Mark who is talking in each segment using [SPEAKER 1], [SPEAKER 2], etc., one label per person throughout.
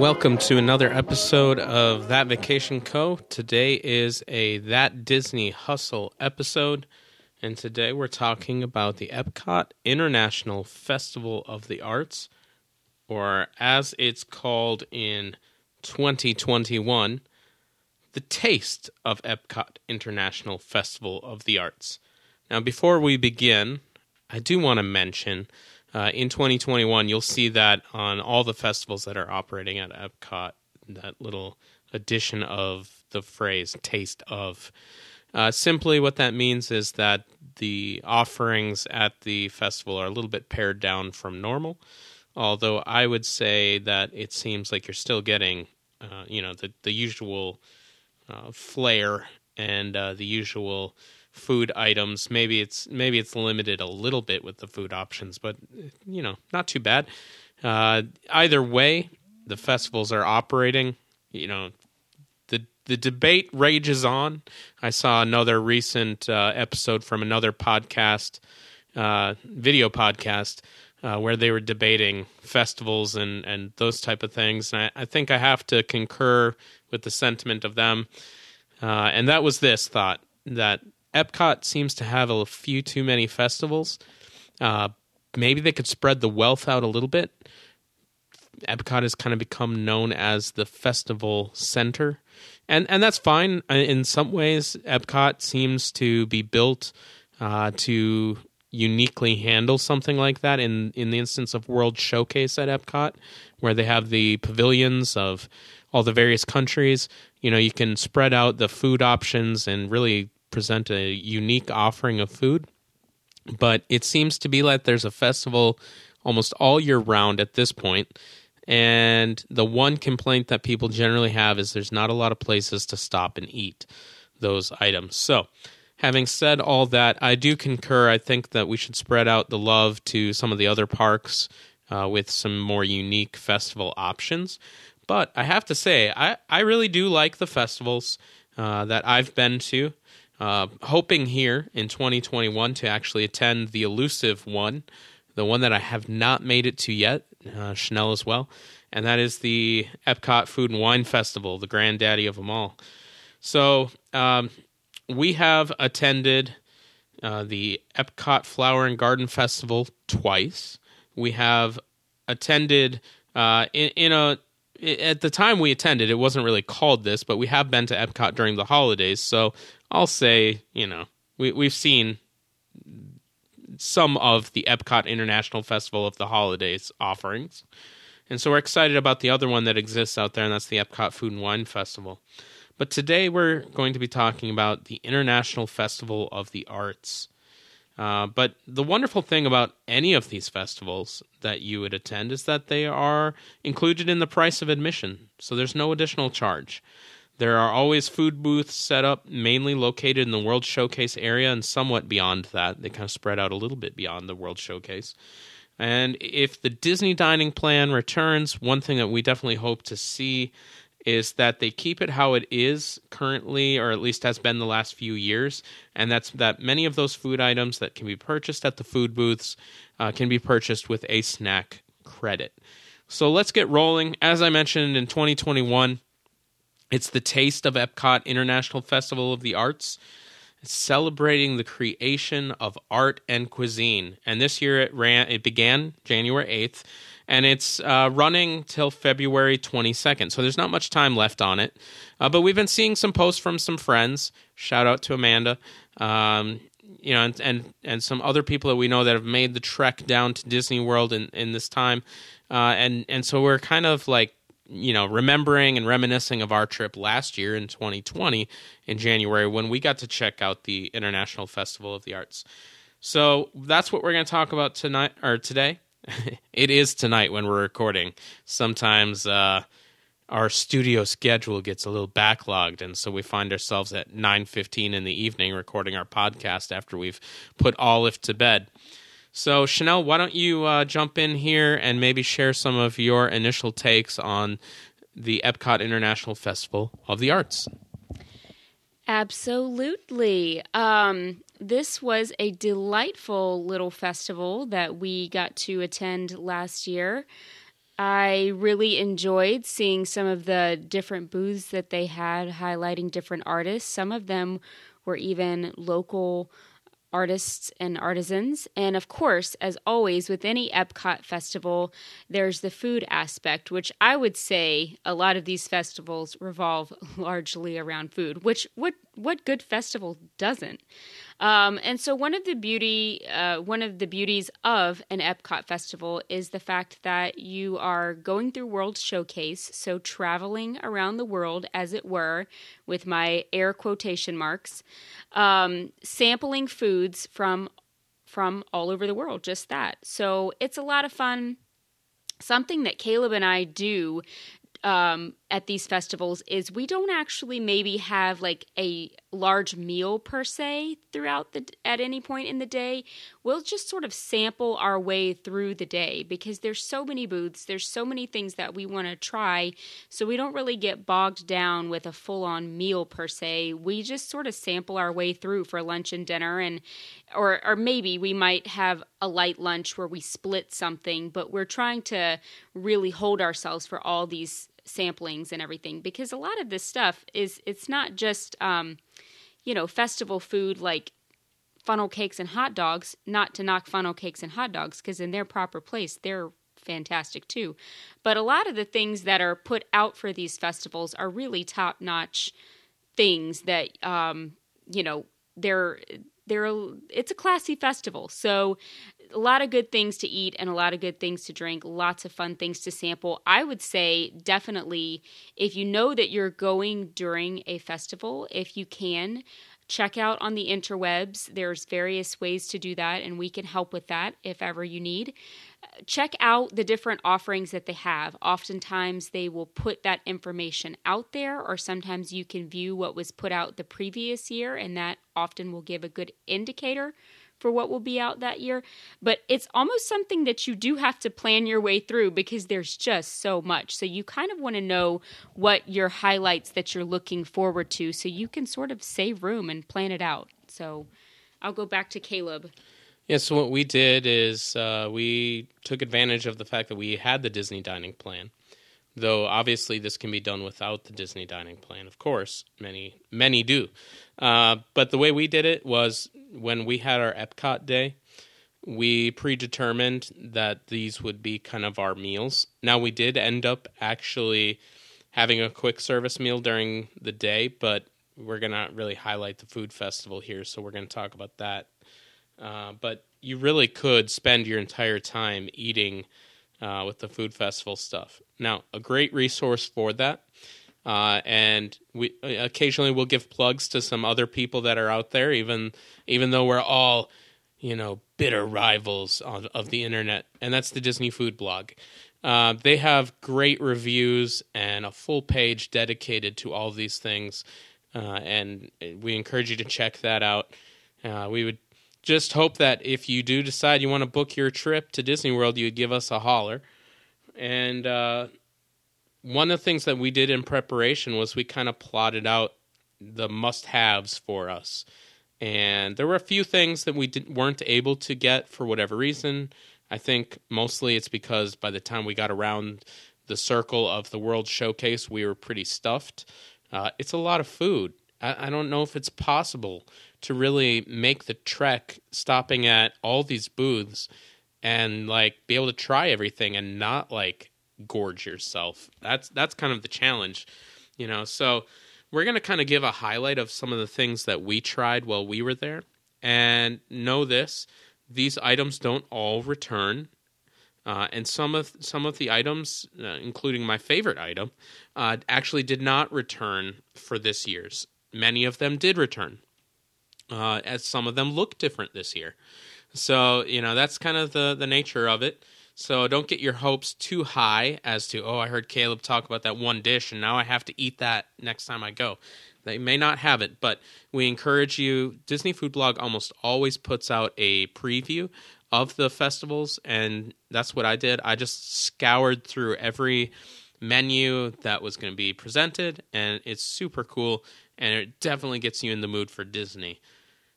[SPEAKER 1] Welcome to another episode of That Vacation Co. Today is a That Disney Hustle episode, and today we're talking about the Epcot International Festival of the Arts, or as it's called in 2021, the Taste of Epcot International Festival of the Arts. Now, before we begin, I do want to mention uh, in 2021, you'll see that on all the festivals that are operating at Epcot, that little addition of the phrase taste of. Uh, simply, what that means is that the offerings at the festival are a little bit pared down from normal. Although I would say that it seems like you're still getting, uh, you know, the the usual uh, flair and uh, the usual food items. Maybe it's maybe it's limited a little bit with the food options, but you know, not too bad. Uh, either way, the festivals are operating. You know, the the debate rages on. I saw another recent uh, episode from another podcast, uh, video podcast. Uh, where they were debating festivals and, and those type of things, and I, I think I have to concur with the sentiment of them. Uh, and that was this thought that Epcot seems to have a few too many festivals. Uh, maybe they could spread the wealth out a little bit. Epcot has kind of become known as the festival center, and and that's fine. Uh, in some ways, Epcot seems to be built uh, to uniquely handle something like that. In in the instance of World Showcase at Epcot, where they have the pavilions of all the various countries, you know, you can spread out the food options and really present a unique offering of food. But it seems to be like there's a festival almost all year round at this point. And the one complaint that people generally have is there's not a lot of places to stop and eat those items. So, having said all that, I do concur. I think that we should spread out the love to some of the other parks uh, with some more unique festival options. But I have to say, I, I really do like the festivals uh, that I've been to. Uh, hoping here in 2021 to actually attend the elusive one, the one that I have not made it to yet, uh, Chanel as well, and that is the Epcot Food and Wine Festival, the granddaddy of them all. So um, we have attended uh, the Epcot Flower and Garden Festival twice. We have attended uh, in, in a at the time we attended, it wasn't really called this, but we have been to Epcot during the holidays. So I'll say, you know, we we've seen some of the Epcot International Festival of the Holidays offerings. And so we're excited about the other one that exists out there, and that's the Epcot Food and Wine Festival. But today we're going to be talking about the International Festival of the Arts. Uh, but the wonderful thing about any of these festivals that you would attend is that they are included in the price of admission, so there's no additional charge. There are always food booths set up, mainly located in the World Showcase area and somewhat beyond that. They kind of spread out a little bit beyond the World Showcase. And if the Disney dining plan returns, one thing that we definitely hope to see is that they keep it how it is currently, or at least has been the last few years. And that's that many of those food items that can be purchased at the food booths uh, can be purchased with a snack credit. So let's get rolling. As I mentioned in 2021, it's the taste of Epcot International Festival of the Arts, celebrating the creation of art and cuisine. And this year it ran. It began January eighth, and it's uh, running till February twenty second. So there's not much time left on it. Uh, but we've been seeing some posts from some friends. Shout out to Amanda. Um, you know, and, and and some other people that we know that have made the trek down to Disney World in, in this time, uh, and and so we're kind of like you know, remembering and reminiscing of our trip last year in 2020 in January when we got to check out the International Festival of the Arts. So that's what we're going to talk about tonight or today. it is tonight when we're recording. Sometimes uh, our studio schedule gets a little backlogged, and so we find ourselves at 9:15 in the evening recording our podcast after we've put Olive to bed. So, Chanel, why don't you uh, jump in here and maybe share some of your initial takes on the Epcot International Festival of the Arts?
[SPEAKER 2] Absolutely. Um, this was a delightful little festival that we got to attend last year. I really enjoyed seeing some of the different booths that they had highlighting different artists. Some of them were even local artists and artisans. And of course, as always, with any Epcot festival, there's the food aspect, which I would say a lot of these festivals revolve largely around food, which what what good festival doesn't? Um, and so one of the beauty, uh, one of the beauties of an Epcot festival is the fact that you are going through World Showcase, so traveling around the world, as it were, with my air quotation marks, um, sampling foods from from all over the world. Just that. So it's a lot of fun. Something that Caleb and I do um, at these festivals is we don't actually maybe have like a large meal per se throughout the at any point in the day. We'll just sort of sample our way through the day because there's so many booths there's so many things that we want to try so we don't really get bogged down with a full on meal per se. We just sort of sample our way through for lunch and dinner and or or maybe we might have a light lunch where we split something but we're trying to really hold ourselves for all these samplings and everything because a lot of this stuff is it's not just um, you know festival food like funnel cakes and hot dogs not to knock funnel cakes and hot dogs because in their proper place they're fantastic too. But a lot of the things that are put out for these festivals are really top notch things that um, you know they're they're it's a classy festival. So a lot of good things to eat and a lot of good things to drink, lots of fun things to sample. I would say definitely if you know that you're going during a festival, if you can, check out on the interwebs. There's various ways to do that, and we can help with that if ever you need. Check out the different offerings that they have. Oftentimes, they will put that information out there, or sometimes you can view what was put out the previous year, and that often will give a good indicator for what will be out that year. But it's almost something that you do have to plan your way through because there's just so much. So you kind of want to know what your highlights that you're looking forward to so you can sort of save room and plan it out. So I'll go back to Caleb.
[SPEAKER 1] Yeah, so what we did is uh, we took advantage of the fact that we had the Disney dining plan. Though obviously this can be done without the Disney dining plan, of course, many many do. Uh, but the way we did it was when we had our Epcot day, we predetermined that these would be kind of our meals. Now we did end up actually having a quick service meal during the day, but we're gonna really highlight the food festival here, so we're gonna talk about that. Uh, but you really could spend your entire time eating uh, with the food festival stuff. Now, a great resource for that uh, and we occasionally we'll give plugs to some other people that are out there, even even though we're all, you know, bitter rivals of, of the internet. And that's the Disney Food Blog. Uh, they have great reviews and a full page dedicated to all these things, uh, and we encourage you to check that out. Uh, we would just hope that if you do decide you want to book your trip to Disney World, you would give us a holler. And uh, one of the things that we did in preparation was we kind of plotted out the must haves for us. And there were a few things that we didn't, weren't able to get for whatever reason. I think mostly it's because by the time we got around the circle of the World Showcase, we were pretty stuffed. Uh, it's a lot of food. I, I don't know if it's possible to really make the trek stopping at all these booths and like be able to try everything and not like gorge yourself. That's that's kind of the challenge, you know. So we're going to kind of give a highlight of some of the things that we tried while we were there. And know this, these items don't all return. Uh, and some of some of the items, uh, including my favorite item, uh, actually did not return for this year's. Many of them did return, uh, as some of them look different this year. So you know that's kind of the the nature of it. So don't get your hopes too high as to, oh, I heard Caleb talk about that one dish and now I have to eat that next time I go. They may not have it, but we encourage you. Disney Food Blog almost always puts out a preview of the festivals, and that's what I did. I just scoured through every menu that was going to be presented, and it's super cool, and it definitely gets you in the mood for Disney.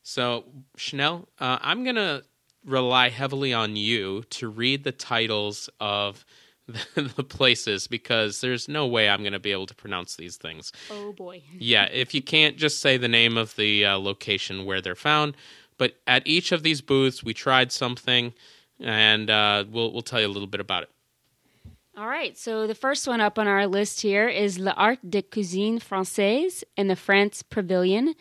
[SPEAKER 1] So, Chanel, uh, I'm going to rely heavily on you to read the titles of the, the places because there's no way I'm going to be able to pronounce these things.
[SPEAKER 2] Oh boy.
[SPEAKER 1] Yeah, if you can't just say the name of the uh, location where they're found, but at each of these booths we tried something, and uh, we'll we'll tell you a little bit about it.
[SPEAKER 2] All right, so the first one up on our list here is L'Art de Cuisine Française in the France Pavilion.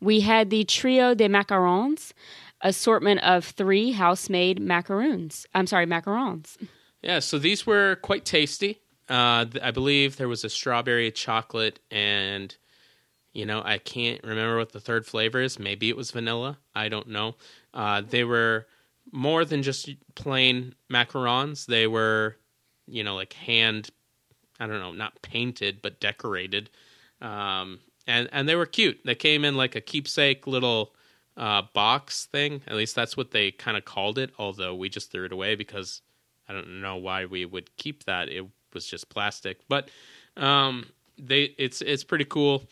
[SPEAKER 2] We had the Trio de Macarons, assortment of three house-made macaroons. I'm sorry, macarons.
[SPEAKER 1] Yeah, so these were quite tasty. Uh, I believe there was a strawberry chocolate, and you know I can't remember what the third flavor is. Maybe it was vanilla. I don't know. Uh, they were more than just plain macarons. They were, you know, like hand. I don't know, not painted but decorated, um, and and they were cute. They came in like a keepsake little uh, box thing. At least that's what they kind of called it. Although we just threw it away because I don't know why we would keep that. It was just plastic, but um, they it's it's pretty cool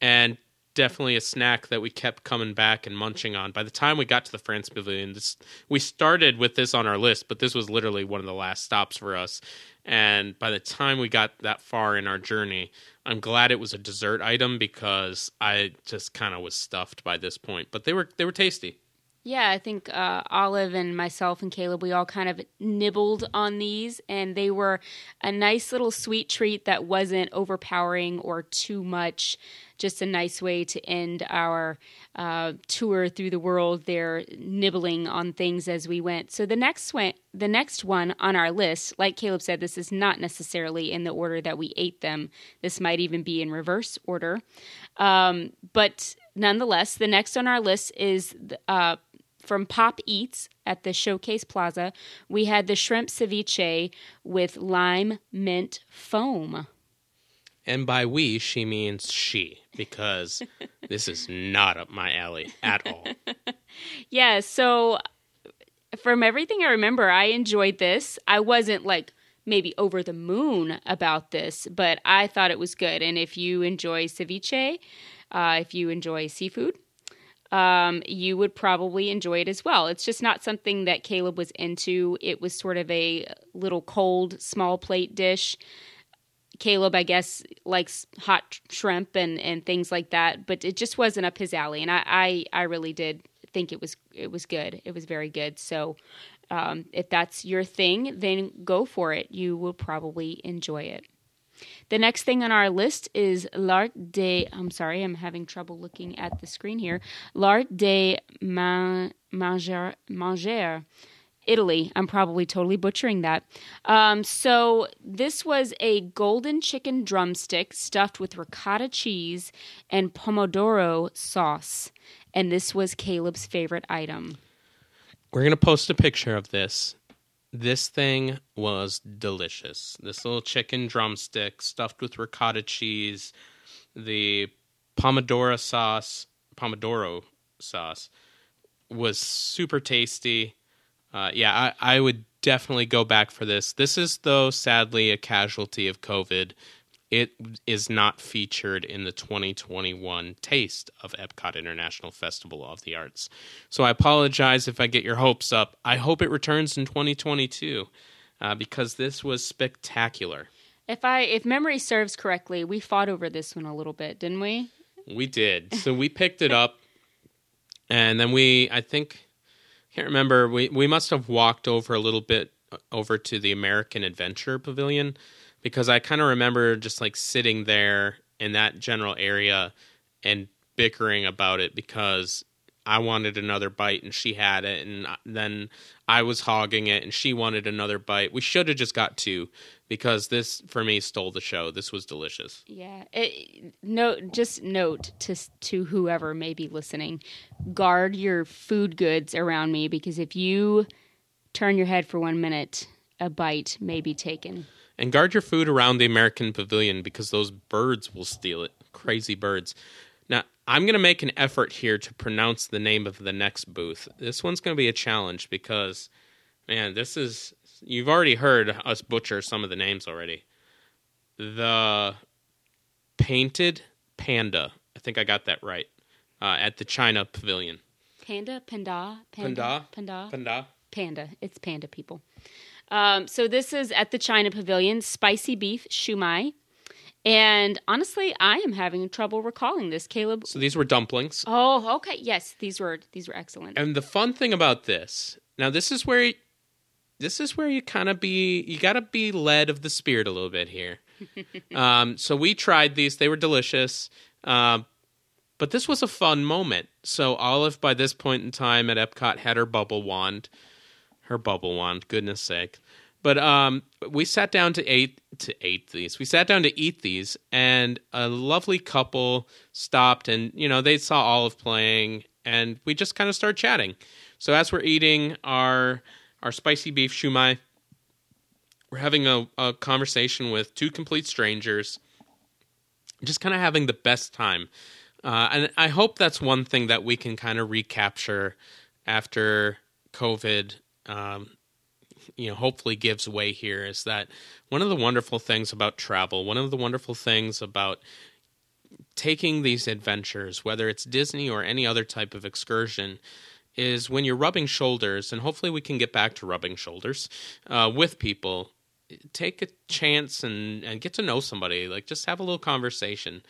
[SPEAKER 1] and definitely a snack that we kept coming back and munching on. By the time we got to the France Pavilion, this we started with this on our list, but this was literally one of the last stops for us. And by the time we got that far in our journey, I'm glad it was a dessert item because I just kind of was stuffed by this point. But they were they were tasty.
[SPEAKER 2] Yeah, I think uh, Olive and myself and Caleb, we all kind of nibbled on these, and they were a nice little sweet treat that wasn't overpowering or too much. Just a nice way to end our uh, tour through the world. There, nibbling on things as we went. So the next one, the next one on our list, like Caleb said, this is not necessarily in the order that we ate them. This might even be in reverse order, um, but nonetheless, the next on our list is. Uh, from Pop Eats at the Showcase Plaza, we had the shrimp ceviche with lime mint foam.
[SPEAKER 1] And by we, she means she, because this is not up my alley at all.
[SPEAKER 2] Yeah, so from everything I remember, I enjoyed this. I wasn't like maybe over the moon about this, but I thought it was good. And if you enjoy ceviche, uh, if you enjoy seafood, um, you would probably enjoy it as well. It's just not something that Caleb was into. It was sort of a little cold, small plate dish. Caleb, I guess, likes hot shrimp and, and things like that, but it just wasn't up his alley. And I, I, I really did think it was it was good. It was very good. So um, if that's your thing, then go for it. You will probably enjoy it. The next thing on our list is L'Art de. I'm sorry, I'm having trouble looking at the screen here. L'Art de man, manger, manger. Italy. I'm probably totally butchering that. Um, so, this was a golden chicken drumstick stuffed with ricotta cheese and pomodoro sauce. And this was Caleb's favorite item.
[SPEAKER 1] We're going to post a picture of this. This thing was delicious. This little chicken drumstick stuffed with ricotta cheese, the pomodoro sauce, pomodoro sauce was super tasty. Uh, yeah, I, I would definitely go back for this. This is, though, sadly, a casualty of COVID. It is not featured in the 2021 taste of Epcot International Festival of the Arts. So I apologize if I get your hopes up. I hope it returns in 2022 uh, because this was spectacular.
[SPEAKER 2] If I if memory serves correctly, we fought over this one a little bit, didn't we?
[SPEAKER 1] We did. So we picked it up, and then we, I think, can't remember. We we must have walked over a little bit uh, over to the American Adventure Pavilion because I kind of remember just like sitting there in that general area and bickering about it because I wanted another bite and she had it, and then I was hogging it and she wanted another bite. We should have just got two because this for me stole the show. This was delicious.
[SPEAKER 2] Yeah. It, no, just note to to whoever may be listening, guard your food goods around me because if you turn your head for one minute, a bite may be taken.
[SPEAKER 1] And guard your food around the American Pavilion because those birds will steal it. Crazy birds. Now, I'm going to make an effort here to pronounce the name of the next booth. This one's going to be a challenge because, man, this is. You've already heard us butcher some of the names already. The Painted Panda. I think I got that right. Uh, at the China Pavilion.
[SPEAKER 2] Panda, panda,
[SPEAKER 1] Panda?
[SPEAKER 2] panda,
[SPEAKER 1] Panda.
[SPEAKER 2] panda. It's panda, people. Um, so this is at the China Pavilion, spicy beef shumai. And honestly, I am having trouble recalling this, Caleb.
[SPEAKER 1] So these were dumplings.
[SPEAKER 2] Oh, okay. Yes, these were these were excellent.
[SPEAKER 1] And the fun thing about this, now this is where this is where you kind of be you got to be led of the spirit a little bit here. um, so we tried these; they were delicious. Uh, but this was a fun moment. So Olive, by this point in time at Epcot, had her bubble wand. Her bubble wand, goodness sake. But um, we sat down to eat to eat these. We sat down to eat these, and a lovely couple stopped, and you know they saw Olive playing, and we just kind of started chatting. So as we're eating our our spicy beef shumai, we're having a, a conversation with two complete strangers, just kind of having the best time. Uh, and I hope that's one thing that we can kind of recapture after COVID um, you know hopefully gives way here is that one of the wonderful things about travel one of the wonderful things about taking these adventures whether it's disney or any other type of excursion is when you're rubbing shoulders and hopefully we can get back to rubbing shoulders uh, with people take a chance and, and get to know somebody like just have a little conversation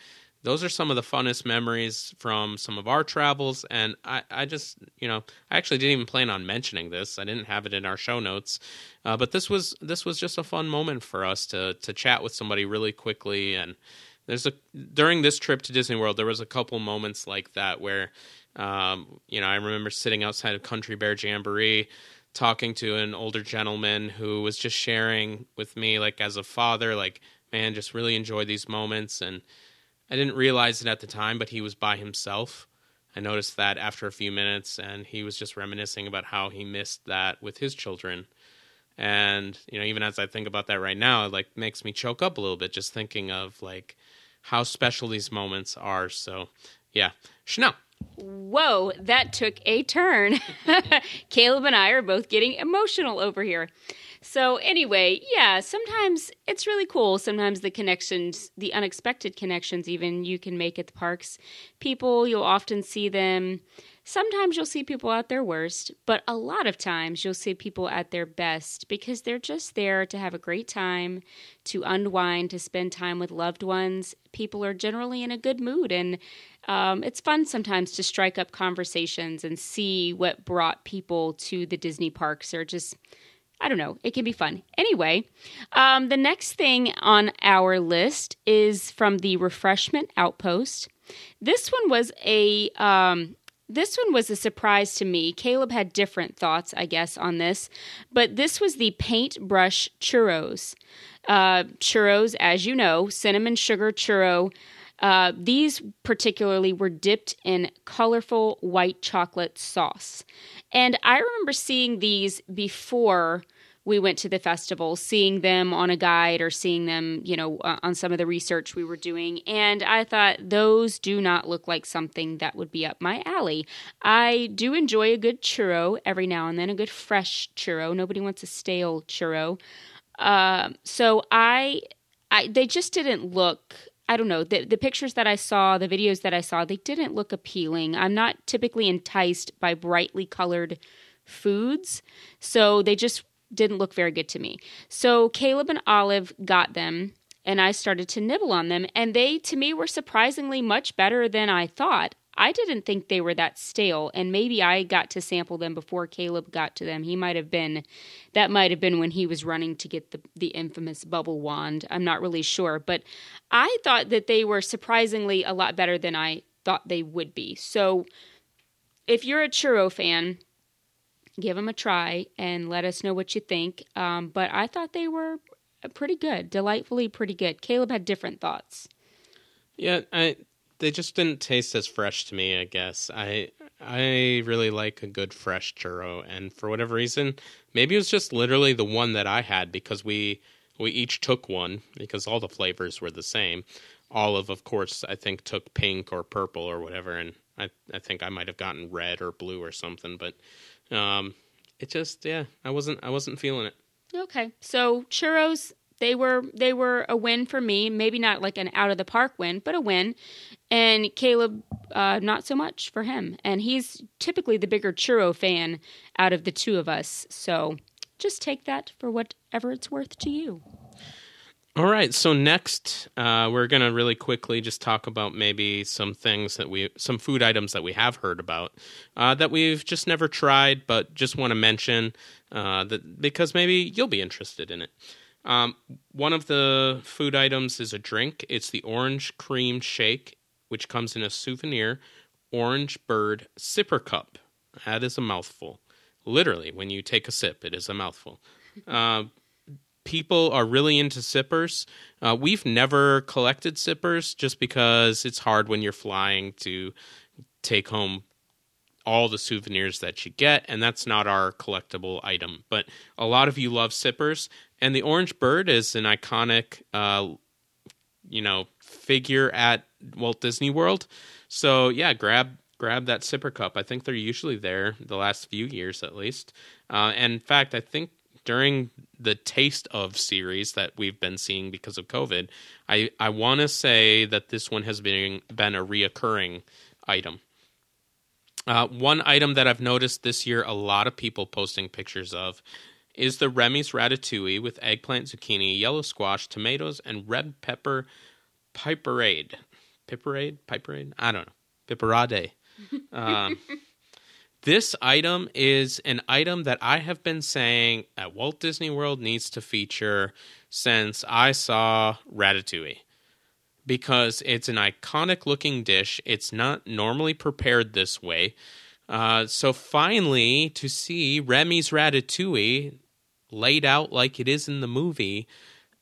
[SPEAKER 1] those are some of the funnest memories from some of our travels. And I, I just you know i actually didn't even plan on mentioning this. I didn't have it in our show notes. Uh, but this was this was just a fun moment for us to to chat with somebody really quickly. And there's a during this trip to disney world there was a couple moments like that where um, you know i remember sitting outside of country bear jamboree talking to an older gentleman who was just sharing with me like as a father like man just really enjoy these moments. And I didn't realize it at the time, but he was by himself. I noticed that after a few minutes, and he was just reminiscing about how he missed that with his children. And you know, even as I think about that right now, it like makes me choke up a little bit just thinking of like how special these moments are. So, yeah, Chanel.
[SPEAKER 2] Whoa, that took a turn. Caleb and I are both getting emotional over here. So, anyway, yeah, sometimes it's really cool. Sometimes the connections, the unexpected connections, even you can make at the parks. People, you'll often see them. Sometimes you'll see people at their worst, but a lot of times you'll see people at their best because they're just there to have a great time, to unwind, to spend time with loved ones. People are generally in a good mood, and um, it's fun sometimes to strike up conversations and see what brought people to the Disney parks or just I don't know. It can be fun. Anyway, um, the next thing on our list is from the Refreshment Outpost. This one was a um, this one was a surprise to me. Caleb had different thoughts, I guess, on this, but this was the paintbrush churros. Uh, churros, as you know, cinnamon sugar churro. Uh, these particularly were dipped in colorful white chocolate sauce. And I remember seeing these before we went to the festival, seeing them on a guide or seeing them, you know, uh, on some of the research we were doing. And I thought those do not look like something that would be up my alley. I do enjoy a good churro every now and then, a good fresh churro. Nobody wants a stale churro. Uh, so I, I, they just didn't look I don't know, the, the pictures that I saw, the videos that I saw, they didn't look appealing. I'm not typically enticed by brightly colored foods. So they just didn't look very good to me. So Caleb and Olive got them and I started to nibble on them and they to me were surprisingly much better than I thought. I didn't think they were that stale and maybe I got to sample them before Caleb got to them. He might have been that might have been when he was running to get the the infamous bubble wand. I'm not really sure, but I thought that they were surprisingly a lot better than I thought they would be. So if you're a churro fan, give them a try and let us know what you think. Um, but I thought they were pretty good, delightfully pretty good. Caleb had different thoughts.
[SPEAKER 1] Yeah, I they just didn't taste as fresh to me. I guess I I really like a good fresh churro, and for whatever reason, maybe it was just literally the one that I had because we we each took one because all the flavors were the same. Olive, of course, I think took pink or purple or whatever, and I I think I might have gotten red or blue or something, but um, it just yeah, I wasn't I wasn't feeling it.
[SPEAKER 2] Okay, so churros they were they were a win for me. Maybe not like an out of the park win, but a win. And Caleb, uh, not so much for him. And he's typically the bigger churro fan out of the two of us. So just take that for whatever it's worth to you.
[SPEAKER 1] All right. So next, uh, we're gonna really quickly just talk about maybe some things that we, some food items that we have heard about uh, that we've just never tried, but just want to mention uh, that because maybe you'll be interested in it. Um, one of the food items is a drink. It's the orange cream shake, which comes in a souvenir orange bird sipper cup. That is a mouthful. Literally, when you take a sip, it is a mouthful. Uh, people are really into sippers. Uh, we've never collected sippers just because it's hard when you're flying to take home all the souvenirs that you get, and that's not our collectible item. But a lot of you love sippers, and the orange bird is an iconic, uh, you know, figure at Walt Disney World. So yeah, grab grab that sipper cup. I think they're usually there the last few years at least. Uh, and in fact, I think during the taste of series that we've been seeing because of COVID, I, I want to say that this one has been been a reoccurring item. Uh, one item that I've noticed this year, a lot of people posting pictures of, is the Remy's Ratatouille with eggplant, zucchini, yellow squash, tomatoes, and red pepper piperade. Piperade? Piperade? I don't know. Piperade. Um, this item is an item that I have been saying at Walt Disney World needs to feature since I saw Ratatouille. Because it's an iconic looking dish. It's not normally prepared this way. Uh, so finally, to see Remy's Ratatouille laid out like it is in the movie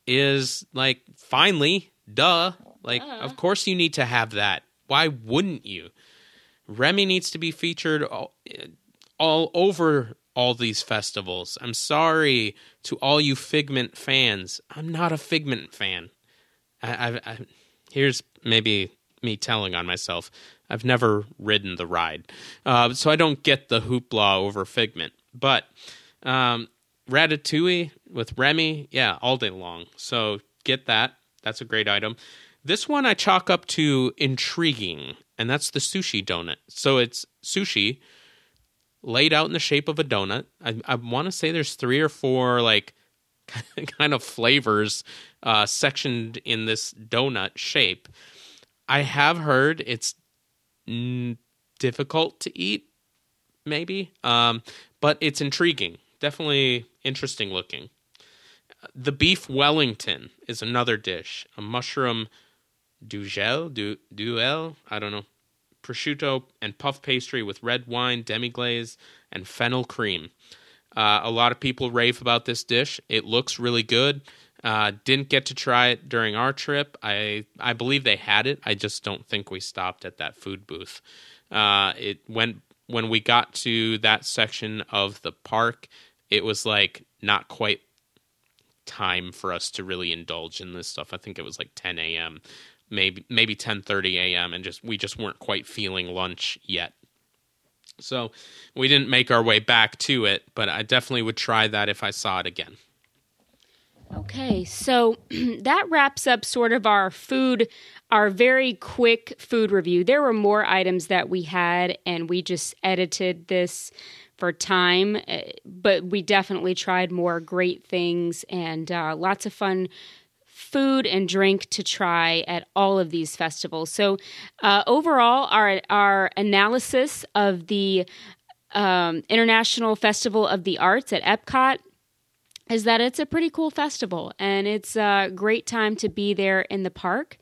[SPEAKER 1] is like, finally, duh. Like, of course you need to have that. Why wouldn't you? Remy needs to be featured all, all over all these festivals. I'm sorry to all you Figment fans. I'm not a Figment fan. I, I, I, here's maybe me telling on myself. I've never ridden the ride, uh, so I don't get the hoopla over Figment. But um, Ratatouille with Remy, yeah, all day long. So get that. That's a great item. This one I chalk up to intriguing and that's the sushi donut. So it's sushi laid out in the shape of a donut. I, I want to say there's three or four like kind of flavors uh, sectioned in this donut shape. I have heard it's difficult to eat, maybe, um, but it's intriguing. Definitely interesting looking. The beef Wellington is another dish, a mushroom Dugel, du, duel, I don't know, prosciutto and puff pastry with red wine, demi glaze, and fennel cream. Uh, a lot of people rave about this dish. It looks really good. Uh, didn't get to try it during our trip. I I believe they had it. I just don't think we stopped at that food booth. Uh, it went when we got to that section of the park. It was like not quite time for us to really indulge in this stuff. I think it was like 10 a.m maybe maybe 10:30 a.m. and just we just weren't quite feeling lunch yet. So we didn't make our way back to it, but I definitely would try that if I saw it again.
[SPEAKER 2] Okay, so that wraps up sort of our food, our very quick food review. There were more items that we had, and we just edited this for time, eh, but we definitely tried more great things and uh, lots of fun food and drink to try at all of these festivals. So, uh, overall, our our analysis of the um, International Festival of the Arts at Epcot is that it's a pretty cool festival and it's a great time to be there in the park.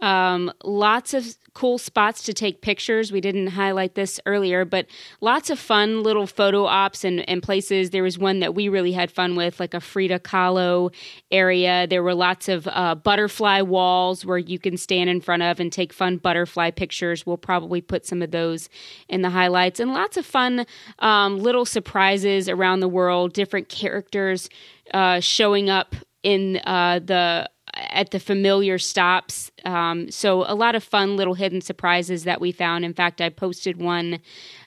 [SPEAKER 2] Um, lots of cool spots to take pictures. We didn't highlight this earlier, but lots of fun little photo ops and, and places. There was one that we really had fun with, like a Frida Kahlo area. There were lots of uh, butterfly walls where you can stand in front of and take fun butterfly pictures. We'll probably put some of those in the highlights, and lots of fun um, little surprises around the world, different characters uh, showing up in uh, the at the familiar stops Um, so, a lot of fun little hidden surprises that we found. In fact, I posted one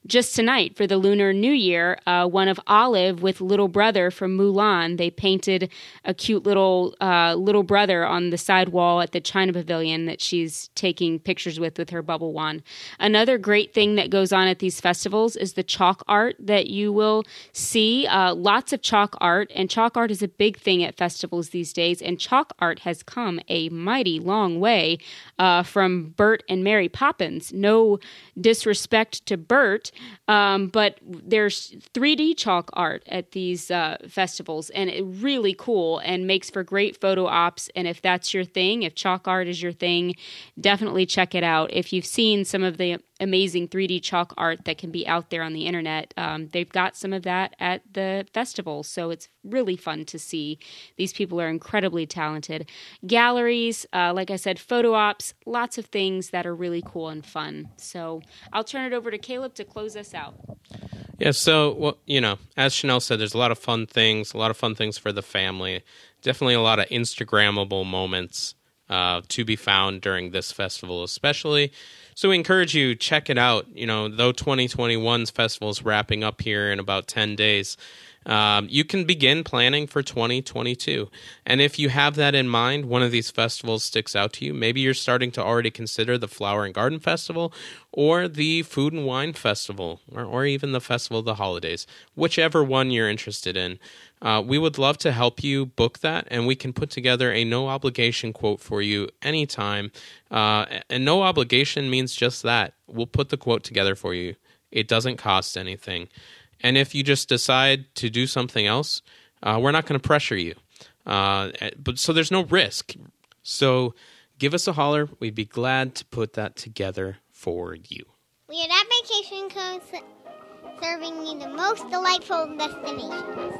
[SPEAKER 2] just tonight for the Lunar New Year, uh, one of Olive with little brother from Mulan. They painted a cute little uh, little brother on the side wall at the China Pavilion that she's taking pictures with with her bubble wand. Another great thing that goes on at these festivals is the chalk art that you will see. Uh, lots of chalk art, and chalk art is a big thing at festivals these days. And chalk art has come a mighty long way uh, from Bert and Mary Poppins. No disrespect to Bert, um, but there's 3D chalk art at these uh, festivals, and it really cool and makes for great photo ops. And if that's your thing, if chalk art is your thing, definitely check it out. If you've seen some of the amazing 3D chalk art that can be out there on the internet. Um, they've got some of that at the festival, so it's really fun to see. These people are incredibly talented. Galleries, uh, like I said, photo ops, lots of things that are really cool and fun. So I'll turn it over to Caleb to close us out.
[SPEAKER 1] Yeah, so well, you know, as Chanel said, there's a lot of fun things, a lot of fun things for the family. Definitely a lot of Instagrammable moments uh, to be found during this festival, especially. So we encourage you check it out. You know, though 2021's festival is wrapping up here in about 10 days, um, you can begin planning for 2022. And if you have that in mind, one of these festivals sticks out to you. Maybe you're starting to already consider the Flower and Garden Festival or the Food and Wine Festival or, or even the Festival of the Holidays, whichever one you're interested in. Uh, we would love to help you book that, and we can put together a no obligation quote for you anytime. Uh, and no obligation means just that. We'll put the quote together for you. It doesn't cost anything. And if you just decide to do something else, uh, we're not going to pressure you. Uh, but so there's no risk. So give us a holler. We'd be glad to put that together for you.
[SPEAKER 3] We are at Vacation Co serving you the most delightful destinations.